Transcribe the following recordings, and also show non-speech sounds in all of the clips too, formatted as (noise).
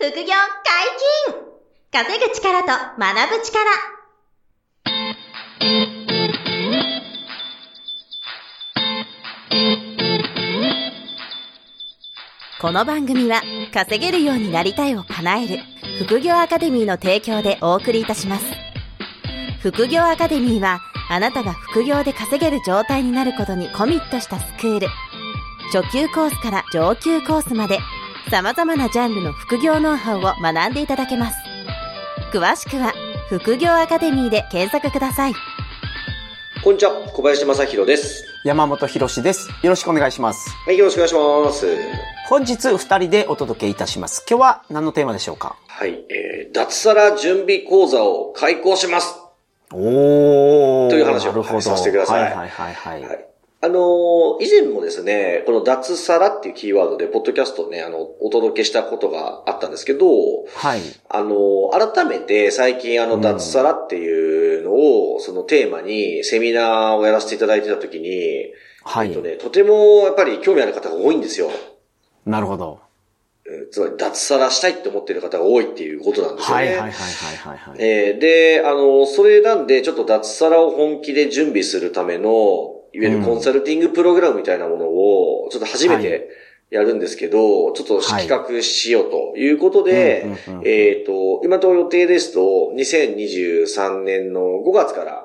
副業解禁稼ぐ力と学ぶ力この番組は稼げるようになりたいを叶える副業アカデミーの提供でお送りいたします。副業アカデミーはあなたが副業で稼げる状態になることにコミットしたスクール。初級コースから上級コースまで様々なジャンルの副業ノウハウを学んでいただけます。詳しくは副業アカデミーで検索ください。こんにちは、小林正宏です。山本博史です。よろしくお願いします。はい、よろしくお願いします。本日二人でお届けいたします。今日は何のテーマでしょうか？はい、えー、脱サラ準備講座を開講します。おー。という話をさせてくださいはいはいはいはい。はい。あのー以前もですね、この脱サラっていうキーワードで、ポッドキャストをね、あの、お届けしたことがあったんですけど、はい。あのー改めて最近あの、うん脱サラっていうのを、そのテーマにセミナーをやらせていただいてたときに、はいえっと。ね、とてもやっぱり興味ある方が多いんですよ。なるほど。えーつまり脱サラしたいって思ってる方が多いっていうことなんですよね。はいはいはいはいはいはい。えーで、あの、それなんで、ちょっと脱サラを本気で準備するための、いわゆるコンサルティングプログラムみたいなものを、ちょっと初めはい。てやるんですけど、ちょっとはい企画しようということで、えっ、と、今と予定ですと、2023年の5月から、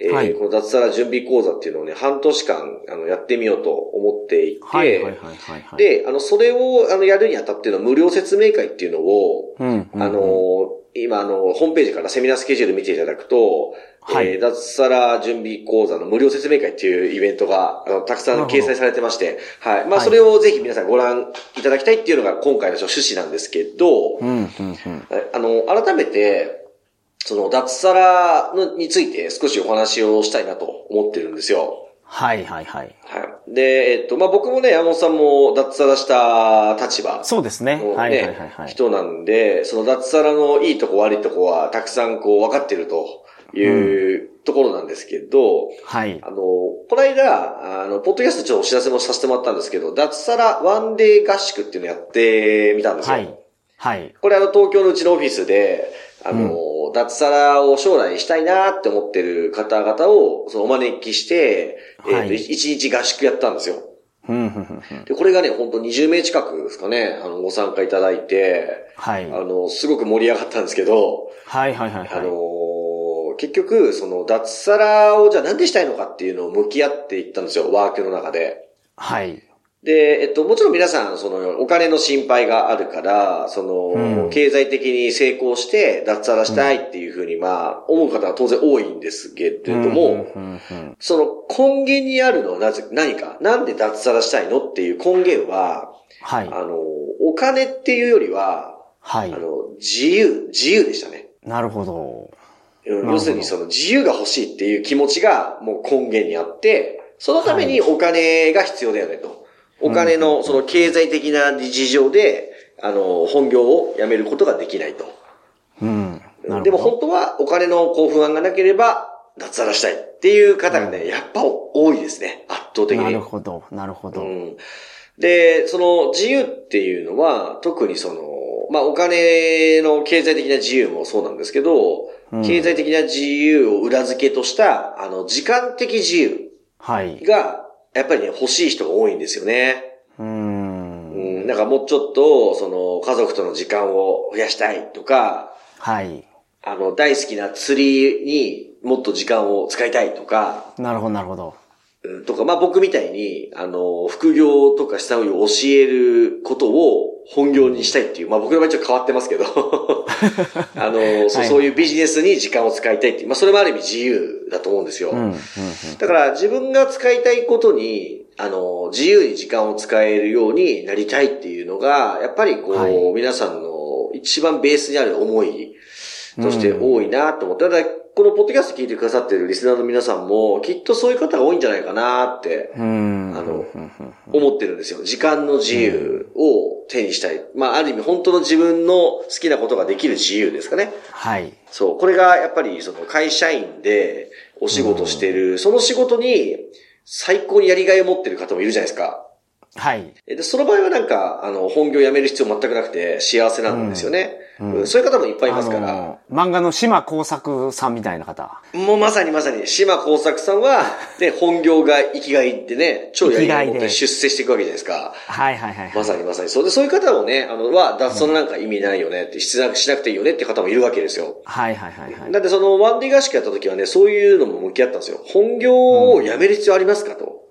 えーはい。この脱サラ準備講座っていうのをね、半年間、あの、やってみようと思っていて、はいはいはいはいはい。、で、あの、それを、あの、やるにあたっての無料説明会っていうのを、うんうんうん。あの、今、あの、ホームページからセミナースケジュール見ていただくと、はいえー脱サラ準備講座の無料説明会っていうイベントが、あの、たくさん掲載されてまして、はい。まあ、はいそれをぜひ皆さんご覧いただきたいっていうのが今回の趣旨なんですけど、うんうんうん。あの、改めて、その、脱サラのについて少しお話をしたいなと思ってるんですよ。はいはいはい。はい。で、えっと、まあ、僕もね、山本さんも脱サラした立場そうですね。はいはいはいはい。人なんで、その脱サラのいいとこ悪いとこはたくさんこう分かってるというところなんですけど、はいあ。の、この間、あの、ポッドキャストちょっとお知らせもさせてもらったんですけど、脱サラワンデー合宿っていうのをやってみたんですよ。はい。はい。これあの、東京のうちのオフィスで、あの、脱サラを将来したいなって思ってる方々を、そのお招きして、えっ、と、はい一日合宿やったんですよ。で、これがね、本当20名近くですかね、あの、ご参加いただいて、はい。あの、すごく盛り上がったんですけど、はいはいはいはい。あのー結局、その、脱サラをじゃあなんでしたいのかっていうのを向き合っていったんですよ、ワークの中で。はい。で、えっと、もちろん皆さん、その、お金の心配があるから、その、うん経済的に成功して脱サラしたいっていうふうに、まあ、思う方は当然多いんですけれども、その根源にあるのはなぜ、何か、なんで脱サラしたいのっていう根源は、はい。あの、お金っていうよりは、はいあ。の、自由、自由でしたね。なるほど。要するにその自由が欲しいっていう気持ちがもう根源にあって、そのためにお金が必要だよねと。お金のその経済的な事情で、あの、本業を辞めることができないと。うん。でも本当はお金のこう不安がなければ脱サラしたいっていう方がね、やっぱ多いですね。圧倒的に。なるほど。なるほど。うんで、その自由っていうのは、特にその、まあお金の経済的な自由もそうなんですけど、うん経済的な自由を裏付けとした、あの、時間的自由はい。が、やっぱりね、欲しい人が多いんですよね。うんん、なんかもうちょっと、その、家族との時間を増やしたいとか、はい。あの、大好きな釣りにもっと時間を使いたいとか、なるほど、なるほど。うんとか、まあ僕みたいに、あの、副業とか下売りを教えることを本業にしたいっていう、まあ僕の場合ちょっと変わってますけど、(laughs) あの、そうはいそういうビジネスに時間を使いたいっていう、まあそれもある意味自由だと思うんですよ。うん、うん、うん。だから自分が使いたいことに、あの、自由に時間を使えるようになりたいっていうのが、やっぱりこう、はい皆さんの一番ベースにある思いとして多いなと思って、ただ、このポッドキャスト聞いてくださってるリスナーの皆さんも、きっとそういう方が多いんじゃないかなってうん。あの思ってるんですよ。時間の自由を手にしたい。まあ、ある意味本当の自分の好きなことができる自由ですかね。はい。そう。これがやっぱりその会社員でお仕事してる、その仕事に最高にやりがいを持ってる方もいるじゃないですか。はい。で、その場合はなんか、あの、本業辞める必要全くなくて幸せなんですよね。うんそういう方もいっぱいいますから。漫画の島工作さんみたいな方。もうまさにまさに、島耕作さんは、ね、本業が生きがいってね、超やりがいを持って出世していくわけじゃないですか。はいはいはいはい。まさにまさに。そうで、そういう方もね、あの、は、脱走なんか意味ないよねって、しなしなくていいよねって方もいるわけですよ。はいはいはいはい。だってそのワンデー合宿やった時はね、そういうのも向き合ったんですよ。本業を辞める必要ありますかと。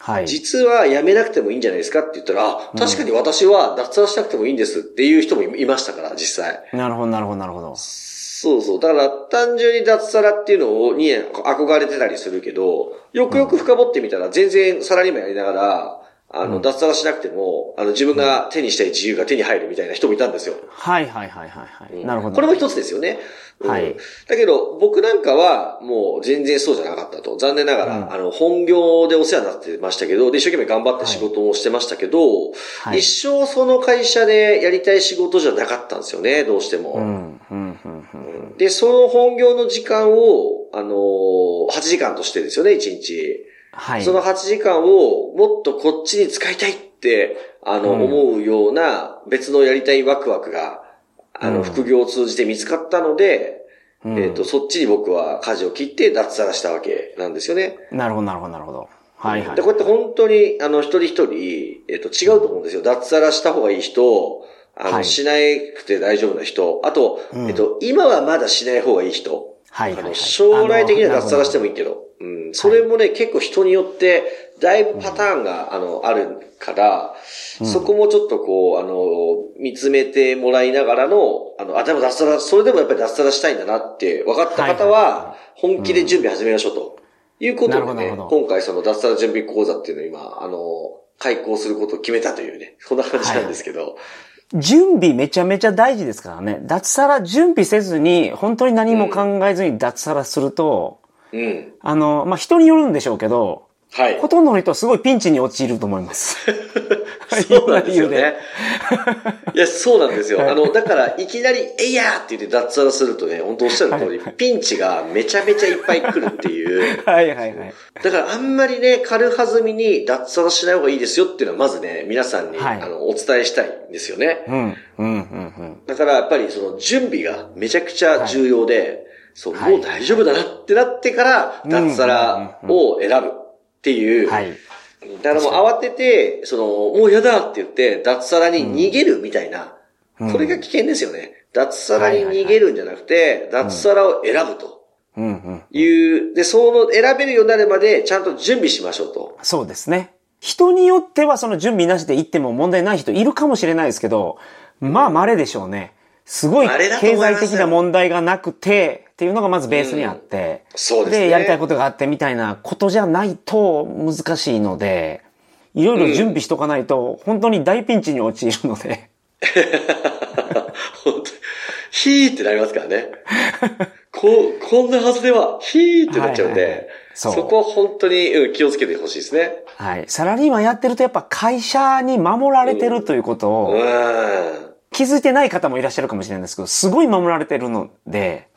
はい。実は辞めなくてもいいんじゃないですかって言ったら、あ、確かに私は脱サラしなくてもいいんですっていう人もいましたから、実際。なるほどなるほどなるほど。そうそう。だから単純に脱サラっていうのをに憧れてたりするけど、よくよく深掘ってみたら全然サラリーマンやりながら、あの、脱サラしなくても、あの、自分が手にしたい自由が手に入るみたいな人もいたんですよ。はいはいはいはいはい。なるほど。これも一つですよね。うんはいだけど、僕なんかは、もう全然そうじゃなかったと。残念ながら、あの、本業でお世話になってましたけど、で、一生懸命頑張って仕事もしてましたけど、はい一生その会社でやりたい仕事じゃなかったんですよね、どうしても。うん、うん、うん、うん。で、その本業の時間を、あのー8時間としてですよね、1日。はい。その8時間をもっとこっちに使いたいって、あの、うん思うような別のやりたいワクワクが、あの、うん副業を通じて見つかったので、うんえっ、と、そっちに僕は舵を切って脱サラしたわけなんですよね。なるほどなるほどなるほど。はいはい。で、こうやって本当に、あの、一人一人、えっ、と、違うと思うんですよ。脱サラした方がいい人、あの、はいしなくて大丈夫な人、あと、うんえっ、と、今はまだしない方がいい人、はいはいはい。あの将来的には脱サラしてもいい。いいけど、うん、それもね、結構人によって、だいぶパターンが、あの、あるから、そこもちょっとこう、あの、見つめてもらいながらの、あの、あ、でも脱サラ、それでもやっぱり脱サラしたいんだなって分かった方はいはいはは、本気で準備始めましょうと。いうことでね今回その脱サラ準備講座っていうのを今、あの、開講することを決めたというね、そんな感じなんですけど、準備めちゃめちゃ大事ですからね。脱サラ準備せずに、本当に何も考えずに脱サラすると、うん。あの、まあ、人によるんでしょうけど、はい。ほとんどの人はすごいピンチに陥ると思います。(laughs) そうなんですよね。いや、そうなんですよ。あの、だから、いきなり、えいやーって言って脱サラするとね、本当おっしゃる通り、ピンチがめちゃめちゃいっぱい来るっていう。はいはいはい。だから、あんまりね、軽はずみに脱サラしない方がいいですよっていうのは、まずね、皆さんに、はいあの、お伝えしたいんですよね。うん、うん、うん、うん。だから、やっぱり、その、準備がめちゃくちゃ重要で、そう、はいもう大丈夫だなってなってから、うん脱サラを選ぶっていう、はい。だからもう慌てて、その、もうやだって言って、脱サラに逃げるみたいな、うんこれが危険ですよね。脱サラに逃げるんじゃなくて、脱サラを選ぶと。いう、で、その選べるようになるまで、ちゃんと準備しましょうと。そうですね。人によってはその準備なしで行っても問題ない人いるかもしれないですけど、まあ稀でしょうね。すごい経済的な問題がなくて、っていうのがまずベースにあって、そうですねやりたいことがあってみたいなことじゃないと難しいので、いろいろ準備しとかないと、本当に大ピンチに陥るので、本当にヒーってなりますからね。こう、こんなはずでは、ヒーってなっちゃうんで、はいはいはいそこは本当にうん気をつけてほしいですね。はい。サラリーマンやってるとやっぱ会社に守られてるということうをん。気づいてない方もいらっしゃるかもしれないんですけど、すごい守られてるので、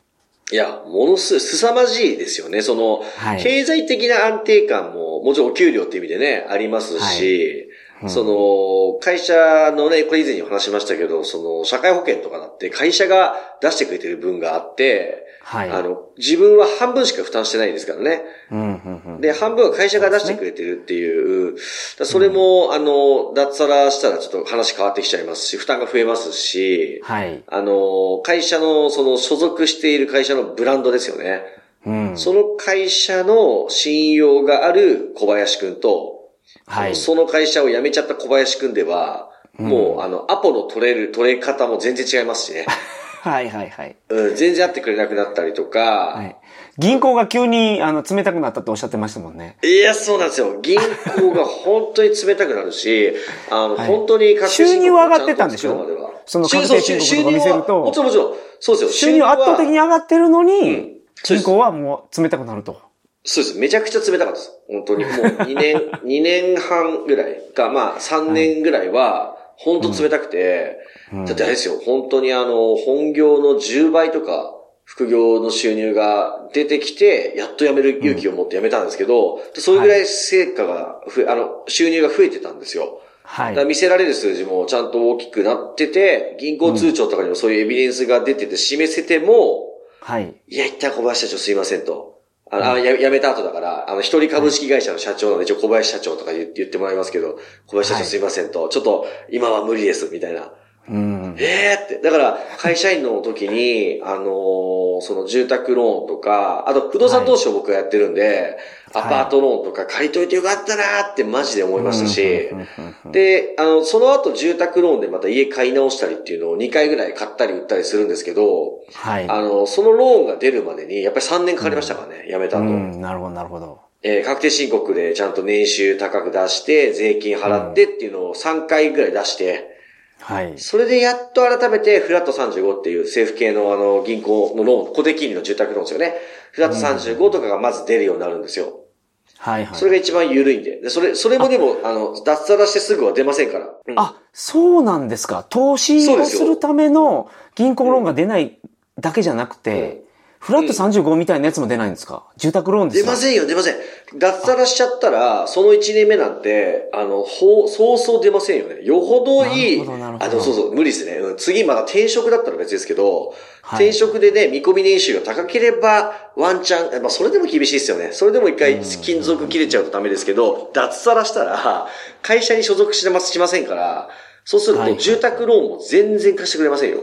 いや、ものす、凄まじいですよね。その、はい。経済的な安定感も、もちろんお給料っていう意味でね、ありますし、その、会社のね、これ以前にお話しましたけど、その、社会保険とかだって会社が出してくれてる分があって、はい。あの、自分は半分しか負担してないですからね。うん、うん、うん。で、半分は会社が出してくれてるっていう、だそれも、あの、脱サラしたらちょっと話変わってきちゃいますし、負担が増えますし、はい。あの、会社の、その所属している会社のブランドですよね。うん。その会社の信用がある小林くんと、はい。その会社を辞めちゃった小林くんでは、もう、あの、アポの取れる、取れ方も全然違いますしね。(laughs) はい、はい、はい。うん、全然会ってくれなくなったりとか、はい。銀行が急に、あの、冷たくなったっておっしゃってましたもんね。いや、そうなんですよ。銀行が本当に冷たくなるし、(laughs) あの、はい本当に収入は上がってたんでしょ？その確定申告見せると収入はもちろんもちろん。そうですよ。収入圧倒的に上がってるのに、うん銀行はもう冷たくなると。そうです。めちゃくちゃ冷たかったです。本当に。もう2年、2年半ぐらいか、まあ3年ぐらいは、本当冷たくて、だってあれですよ、本当にあの、本業の10倍とか、副業の収入が出てきて、やっと辞める勇気を持って辞めたんですけど、それぐらい成果が増え、あの、収入が増えてたんですよ。はい。見せられる数字もちゃんと大きくなってて、銀行通帳とかにもそういうエビデンスが出てて示せても、はい。いや、一旦小林社長すいませんと。あの、あや辞めた後だから、あの、一人株式会社の社長なので、一応小林社長とか言言ってもらいますけど、小林社長すいませんと、ちょっと今は無理です、みたいな。うん。ええって。だから、会社員の時に、あのーその住宅ローンとか、あと不動産投資を僕がやってるんで、はいアパートローンとか借りといてよかったなーってマジで思いましたし、うんうんうんうんで、あの、その後住宅ローンでまた家買い直したりっていうのを2回ぐらい買ったり売ったりするんですけど、はい。あの、そのローンが出るまでに、やっぱり3年かかりましたからね、辞めた後。うん、なるほど、なるほど。えー確定申告でちゃんと年収高く出して、税金払ってっていうのを3回ぐらい出して、はい。それでやっと改めてフラット35っていう政府系のあの銀行のローン、固定金利の住宅ローンですよね。フラット35とかがまず出るようになるんですよ。はい、はい。それが一番緩いんで。で、それ、それもでも、あの、脱サラしてすぐは出ませんから。うんあ、そうなんですか。投資をするための銀行ローンが出ないだけじゃなくて、フラット35みたいなやつも出ないんですか？住宅ローンですか？出ませんよ、出ません。脱サラしちゃったら、その1年目なんて、あの、ほう、そうそう出ませんよね。よほどいい。あ、でもそうそう、無理ですね。うん次まだ転職だったら別ですけど、はい転職でね、見込み年収が高ければ、ワンチャン、まあそれでも厳しいですよね。それでも一回金属切れちゃうとダメですけど、脱サラしたら、会社に所属してます、しませんから、そうするはいと住宅ローンも全然貸してくれませんよ。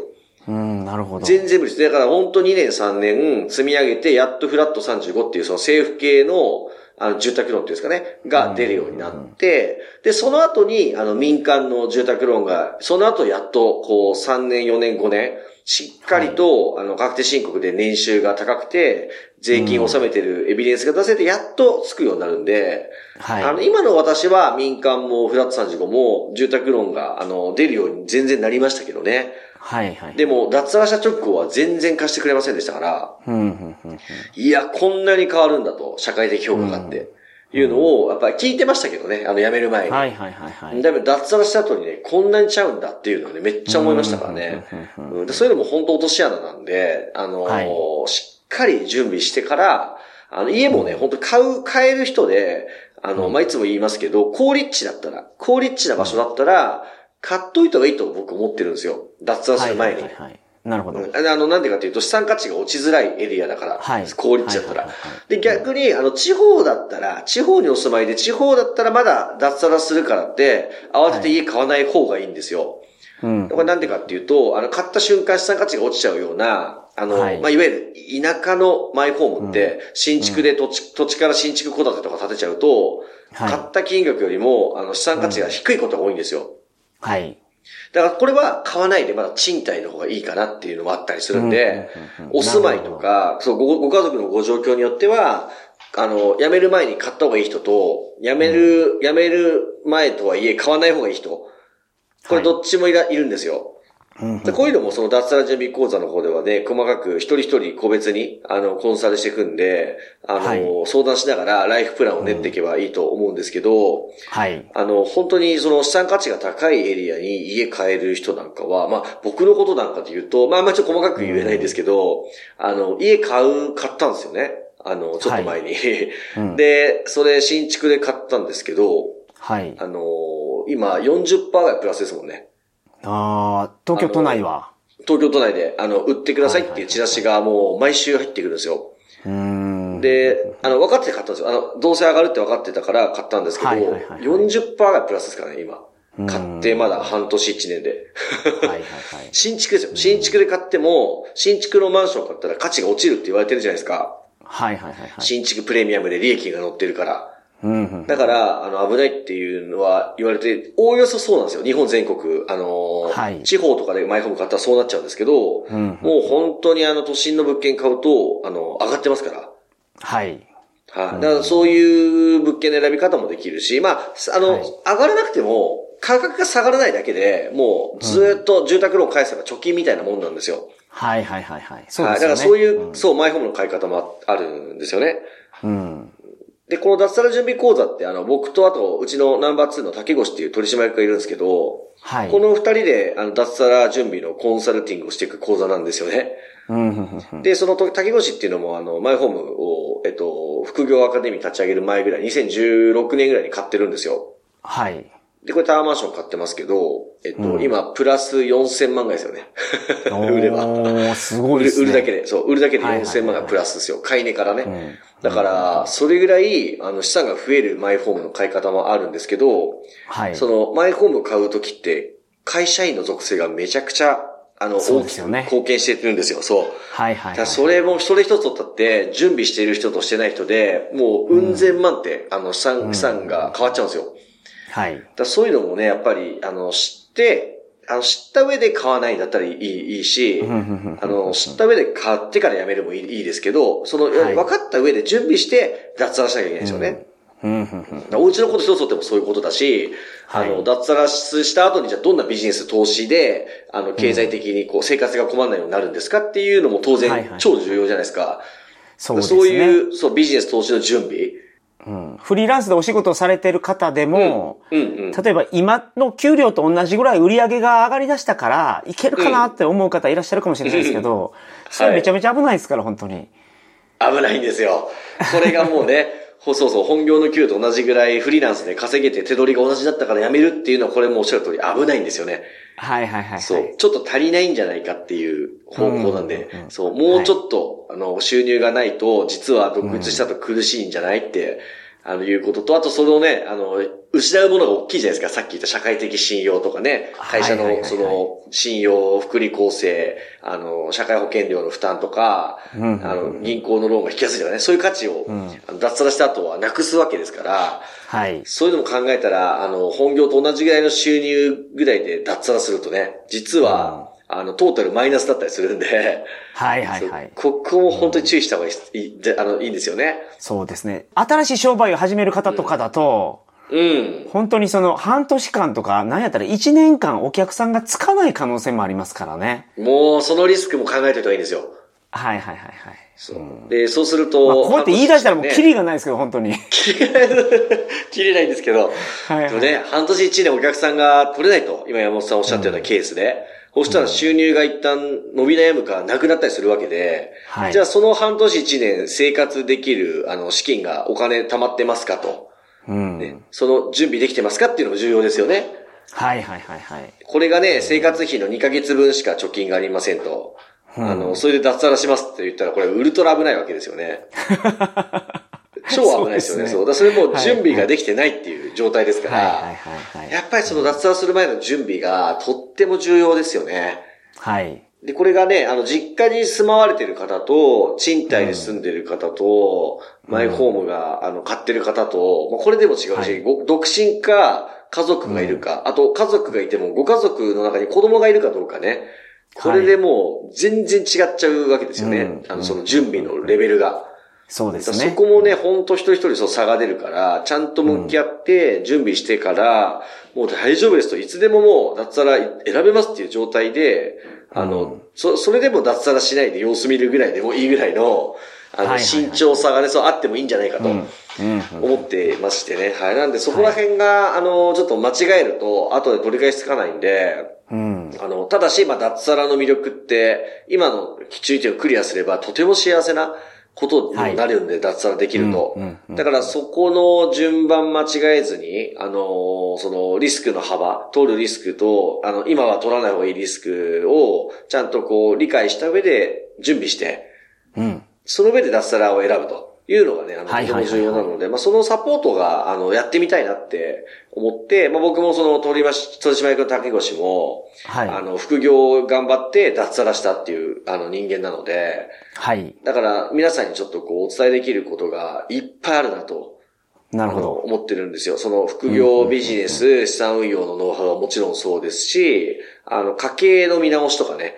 うん、なるほど。全然無理です。だから本当2年3年積み上げて、やっとフラット35っていうその政府系のあの住宅ローンっていうんですかね、が出るようになって、で、その後にあの民間の住宅ローンが、その後やっとこう3年4年5年、しっかりと、あの確定申告で年収が高くて、税金を納めてるエビデンスが出せて、やっとつくようになるんで、はい。あの、今の私は民間もフラット35も住宅ローンが、あの、出るように全然なりましたけどね。はい、はい。でも、脱サラした直後は全然貸してくれませんでしたから、うん、うん、うんうん。いや、こんなに変わるんだと、社会的評価があって、いうのを、やっぱり聞いてましたけどね、あの、辞める前に。はい、はい、はい、はい。だめ脱サラした後にね、こんなにちゃうんだっていうのをね、めっちゃ思いましたからね。うんうんでそういうのも本当落とし穴なんで、あのーはいしっかり準備してから、あの、家もね、本当買う、買える人で、あの、まあ、いつも言いますけど、高立地だったら、高立地な場所だったら、買っといた方がいいと僕思ってるんですよ。脱サラする前に。はいはいはいはいなるほど。うんあの、なんでかっていうと、資産価値が落ちづらいエリアだから、はい高立地だったらはいはいはいはい。で、逆に、あの、地方だったら、地方にお住まいで、地方だったらまだ脱サラするからって、慌てて家買わない方がいいんですよ。うん。これなんでかっていうと、あの、買った瞬間資産価値が落ちちゃうような、あの、はいまあ、いわゆる田舎のマイホームって、新築で土地、土地から新築戸建てとか建てちゃうと、はい買った金額よりも、あの、資産価値が低いことが多いんですよ。はい。だからこれは買わないでまだ賃貸の方がいいかなっていうのもあったりするんでお住まいとか、そうご、ご家族のご状況によっては、あの、辞める前に買った方がいい人と、辞める、辞める前とはいえ買わない方がいい人。これどっちもいら、いるんですよ。こういうのもその脱サラ準備講座の方ではね、細かく一人一人個別に、あの、コンサルしていくんで、あの、はい相談しながらライフプランを練っていけばいいと思うんですけど、はい。あの、本当にその資産価値が高いエリアに家買える人なんかは、まあ僕のことなんかで言うと、まあまあちょっと細かく言えないんですけど、あの、家買う、買ったんですよね。あの、ちょっと前に。うんで、それ新築で買ったんですけど、はい。あの、今40%ぐらいプラスですもんね。ああ、東京都内は？東京都内で、あの、売ってくださいっていうチラシがもう毎週入ってくるんですよ。で、あの、分かってて買ったんですよ。あの、どうせ上がるって分かってたから買ったんですけど、はいはいはいはい40%ぐらいプラスですからね、今。うん買ってまだ半年1年で。はいはいはい。(laughs) 新築ですよ。新築で買っても、新築のマンション買ったら価値が落ちるって言われてるじゃないですか。はいはいはいはい。新築プレミアムで利益が乗ってるから。だから、あの、危ないっていうのは言われて、おおよそそうなんですよ。日本全国、あのーはい地方とかでマイホーム買ったらそうなっちゃうんですけど、うんもう本当にあの、都心の物件買うと、あの、上がってますから。はい。はい。だからそういう物件の選び方もできるし、まあ、あの、はい上がらなくても、価格が下がらないだけで、もうずーっと住宅ローン返せば貯金みたいなもんなんですよ。はいはいはいはい。そうはい。ですよね。だからそういう、んそう、マイホームの買い方もああるんですよね。うん。で、この脱サラ準備講座って、あの、僕とあと、うちのナンバー2の竹越っていう取締役がいるんですけど、はい。この二人で、あの、脱サラ準備のコンサルティングをしていく講座なんですよね。で、そのと竹越っていうのも、あの、マイホームを、えっと、副業アカデミー立ち上げる前ぐらい、2016年ぐらいに買ってるんですよ。はい。で、これタワーマンション買ってますけど、えっと、うん今、プラス4000万ぐらいですよね。(laughs) 売れば。すごいですね。売るだけで、そう、売るだけではいはいはい4000万がプラスですよ。買い値からね。うんだから、それぐらい、あの、資産が増えるマイホームの買い方もあるんですけど、はい。その、マイホームを買うときって、会社員の属性がめちゃくちゃ、あの、大きくですよね貢献してるんですよ。そう。はいはい、それも一人一つとったって、準備している人としてない人で、もう、うん千万って、あの、資産、資産が変わっちゃうんですよ。はい。だそういうのもね、やっぱり、あの、知って、あの、知った上で買わないんだったらいい、いいし、あの、知った上で買ってからやめるもいいいいですけど、その、はい分かった上で準備して脱サラしなきゃいけないんですよね。うんうんうんだからお家のこと一つとってもそういうことだし、はいあの、脱サラした後にじゃあどんなビジネス投資で、あの、経済的にこう、生活が困らないようになるんですかっていうのも当はいはい然超重要じゃないですか。そうですね。そういう、そう、ビジネス投資の準備。うん。フリーランスでお仕事をされてる方でも、うんうん。例えば今の給料と同じぐらい売り上げが上がり出したから、いけるかなって思う方いらっしゃるかもしれないですけど、それめちゃめちゃ危ないですから、本当に。危ないんですよ。これがもうね、(laughs) ほそうそう、本業の給与と同じぐらいフリーランスで稼げて手取りが同じだったから辞めるっていうのはこれもおっしゃる通り危ないんですよね。はいはいはい、はい。そう。ちょっと足りないんじゃないかっていう方向なんで、そう、もうちょっと、あの、収入がないと、実は独立したと苦しいんじゃないって、あの、いうことと、あとそのね、あの、失うものが大きいじゃないですか。さっき言った社会的信用とかね、会社の、その、信用、福利厚生、あの、社会保険料の負担とか、あの、銀行のローンが引きやすいとかね、そういう価値を、ん。あの脱サラした後はなくすわけですから、はい。そういうのも考えたら、あの、本業と同じぐらいの収入ぐらいで脱サラするとね、実は、あの、トータルマイナスだったりするんで、はいはいはい。ここも本当に注意した方がいい、であの、いいんですよね。そうですね。新しい商売を始める方とかだと、うん。本当にその半年間とか、なんやったら1年間お客さんがつかない可能性もありますからね。もう、そのリスクも考えておいた方がいいんですよ。はいはいはいはい。そう。で、そうすると、まあ、こうやって言い出したらもうキねリがないですけど、本当に。切れない、切れないんですけど、はいはいでもね、半年一年お客さんが取れないと、今山本さんおっしゃったようなケースで、そしたら収入が一旦伸び悩むかなくなったりするわけで、はいじゃあその半年一年生活できる、あの、資金がお金貯まってますかと、うん。ね、その準備できてますかっていうのも重要ですよね。はいはいはいはい。これがね、生活費の2ヶ月分しか貯金がありませんと。あの、それで脱サラしますって言ったら、これウルトラ危ないわけですよね。(laughs) (laughs) 超危ないですよね。そう。だからそれもう準備ができてないっていう状態ですから、はいはいはいはい。やっぱりその脱サラする前の準備がとっても重要ですよね。はい。で、これがね、あの、実家に住まわれてる方と、賃貸に住んでる方と、マイホームが、あの、買ってる方と、まあ、これでも違うし、はいご独身か、家族がいるか、あと家族がいても、ご家族の中に子供がいるかどうかね。これでもう、全然違っちゃうわけですよね。うんあの、その準備のレベルが。そうですね。そこもね、ほんと一人一人そう差が出るから、ちゃんと向き合って、準備してから、もう大丈夫ですと、いつでももう脱サラ選べますっていう状態で、あの、そ、それでも脱サラしないで様子見るぐらいでもいいぐらいの、あの、慎重さがね、そうあってもいいんじゃないかと。うん。うん。思ってましてね。はい。なんでそこら辺が、あの、ちょっと間違えると、後で取り返しつかないんで、うん。あの、ただし、まあ、脱サラの魅力って、今の注意点をクリアすれば、とても幸せなことにもなるんで、脱サラできるとうんうんう。んだから、そこの順番間違えずに、あの、その、リスクの幅、取るリスクと、あの、今は取らない方がいいリスクを、ちゃんとこう、理解した上で、準備して、うん。その上で脱サラを選ぶというのがね、あの、とてもはいはいはいはい重要なので、まあ、そのサポートが、あの、やってみたいなって思って、まあ、僕もその、取りまし、取締役の竹越も、はい。あの、副業を頑張って脱サラしたっていう、あの、人間なので、はい。だから、皆さんにちょっとこう、お伝えできることがいっぱいあるなと、なるほど。思ってるんですよ。その、副業ビジネス、資産運用のノウハウはもちろんそうですし、あの、家計の見直しとかね、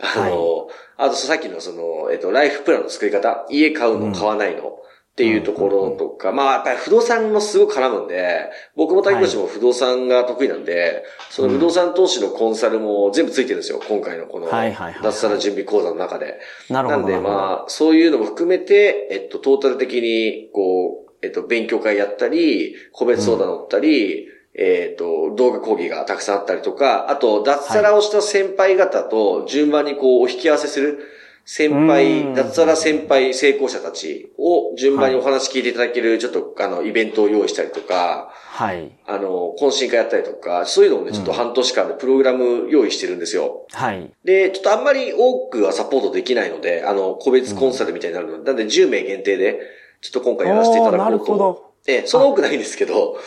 あの、あとさっきのその、えっと、ライフプランの作り方、家買うの、買わないの、っていうところとか、まあやっぱり不動産もすごく絡むんで、僕も竹越も不動産が得意なんで、その不動産投資のコンサルも全部ついてるんですよ、今回のこのはいはいはいはい。脱サラ準備講座の中で。なるほど。なんでまあ、そういうのも含めて、えっと、トータル的に、こう、えっと、勉強会やったり、個別相談乗ったり、えっ、と、動画講義がたくさんあったりとか、あと、脱サラをした先輩方と順番にこう、お引き合わせする、先う輩、ん脱サラ先輩成功者たちを順番にお話聞いていただける、ちょっと、あの、イベントを用意したりとか、はい。あの、懇親会やったりとか、そういうのをね、ちょっと半年間でプログラム用意してるんですよ。はい。で、ちょっとあんまり多くはサポートできないので、あの、個別コンサルみたいになるので、なんで10名限定で、ちょっと今回やらせていただこうと。なるほど。ええ、その多くないんですけど、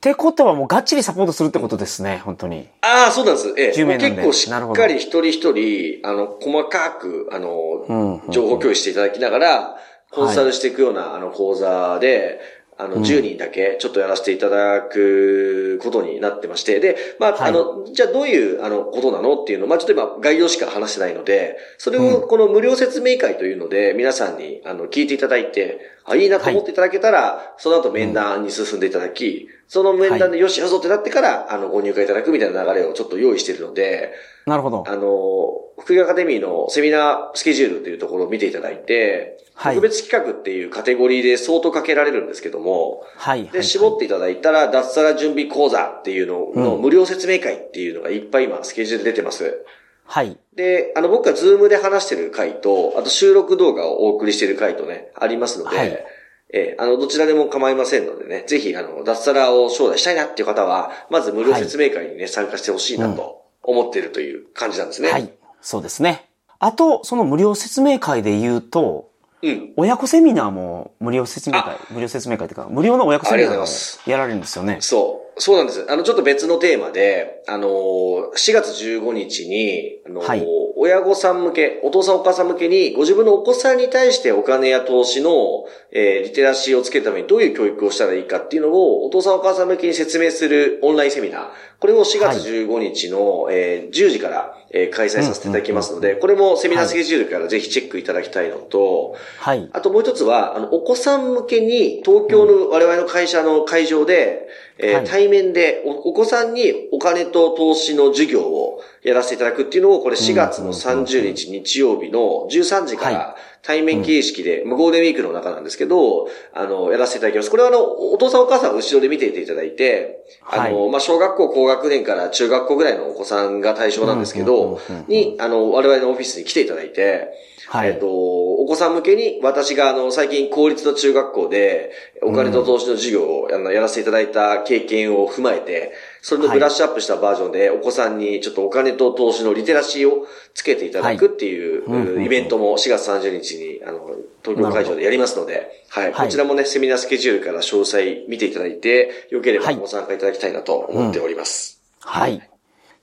ってことはもうがっちりサポートするってことですね、本当に。ああ、そうなんです。ええ、10名なんで。結構しっかり一人一人、あの、細かく、あの、うんうん。情報共有していただきながら、コンサルしていくような、あの、講座で、あの、10人だけ、ちょっとやらせていただくことになってまして、で、まあ、はい。あの、じゃあどういう、あの、ことなのっていうのを、まあ、ちょっと今、概要しか話してないので、それを、この無料説明会というので、皆さんに、あの、聞いていただいて、あ、いいなと思っていただけたら、その後面談に進んでいただき、その面談でよし、やるぞってなってから、あの、ご入会いただくみたいな流れをちょっと用意しているので、なるほど。あの、副業アカデミーのセミナースケジュールというところを見ていただいて、はい特別企画っていうカテゴリーでソートかけられるんですけども、はい。で、絞っていただいたら、脱サラ準備講座っていうののうん無料説明会っていうのがいっぱい今スケジュールで出てます。はい。で、あの、僕がズームで話してる回と、あと収録動画をお送りしてる回とね、ありますので、はいえーあの、どちらでも構いませんのでね、ぜひ、あの、脱サラを将来したいなっていう方は、まず無料説明会にね、参加してほしいなと思っているという感じなんですね。はい。そうですね。あと、その無料説明会で言うと、うん。親子セミナーも無料説明会、無料説明会というか、無料の親子セミナーもやられるんですよね。そう。そうなんです。あの、ちょっと別のテーマで、あのー、4月15日に、あのーはい親御さん向け、お父さんお母さん向けに、ご自分のお子さんに対してお金や投資の、えーリテラシーをつけるためにどういう教育をしたらいいかっていうのを、お父さんお母さん向けに説明するオンラインセミナー。これを4月15日の、えー10時から、えー開催させていただきますので、これもセミナースケジュールからぜひチェックいただきたいのと、はい。あともう一つは、あの、お子さん向けに、東京の我々の会社の会場で、えーはい。対面でお、お子さんにお金と投資の授業をやらせていただくっていうのを、これ4月の30日日曜日の13時かはら対面形式で、まあゴールデンウィークの中なんですけど、あの、やらせていただきます。これはあの、お父さんお母さんは後ろで見ていていただいて、あの、まあ、小学校高学年から中学校ぐらいのお子さんが対象なんですけうんうんうんどうん、に、あの、我々のオフィスに来ていただいて、はい。えっと、お子さん向けに、私があの、最近公立の中学校で、お金と投資の授業をやらせていただいた経験を踏まえて、それのブラッシュアップしたバージョンで、お子さんにちょっとお金と投資のリテラシーをつけていただくっていう、イベントも4月30日に、あの、東京会場でやりますので、はい、はい。こちらもね、セミナースケジュールから詳細見ていただいて、よければはい。ご参加いただきたいなと思っております。はい。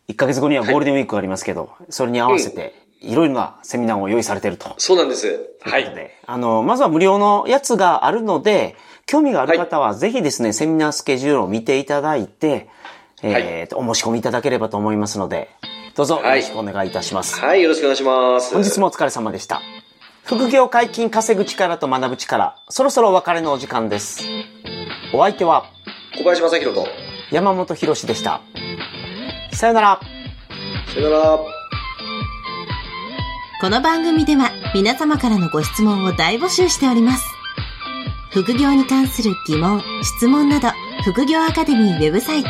1ヶ月後にはゴールデンウィークがありますけど、それに合わせて、いろいろなセミナーを用意されていると。そうなんです。はとい。あの、まずは無料のやつがあるので、興味がある方はぜひですね、セミナースケジュールを見ていただいて、えーと、お申し込みいただければと思いますので、どうぞよろしくお願いいたします。はい、よろしくお願いします。本日もお疲れ様でした。副業解禁稼ぐ力と学ぶ力、そろそろお別れのお時間です。お相手は小林正宏と、山本博史でした。さよなら。さよなら。この番組では皆様からのご質問を大募集しております。副業に関する疑問、質問など、副業アカデミーウェブサイト、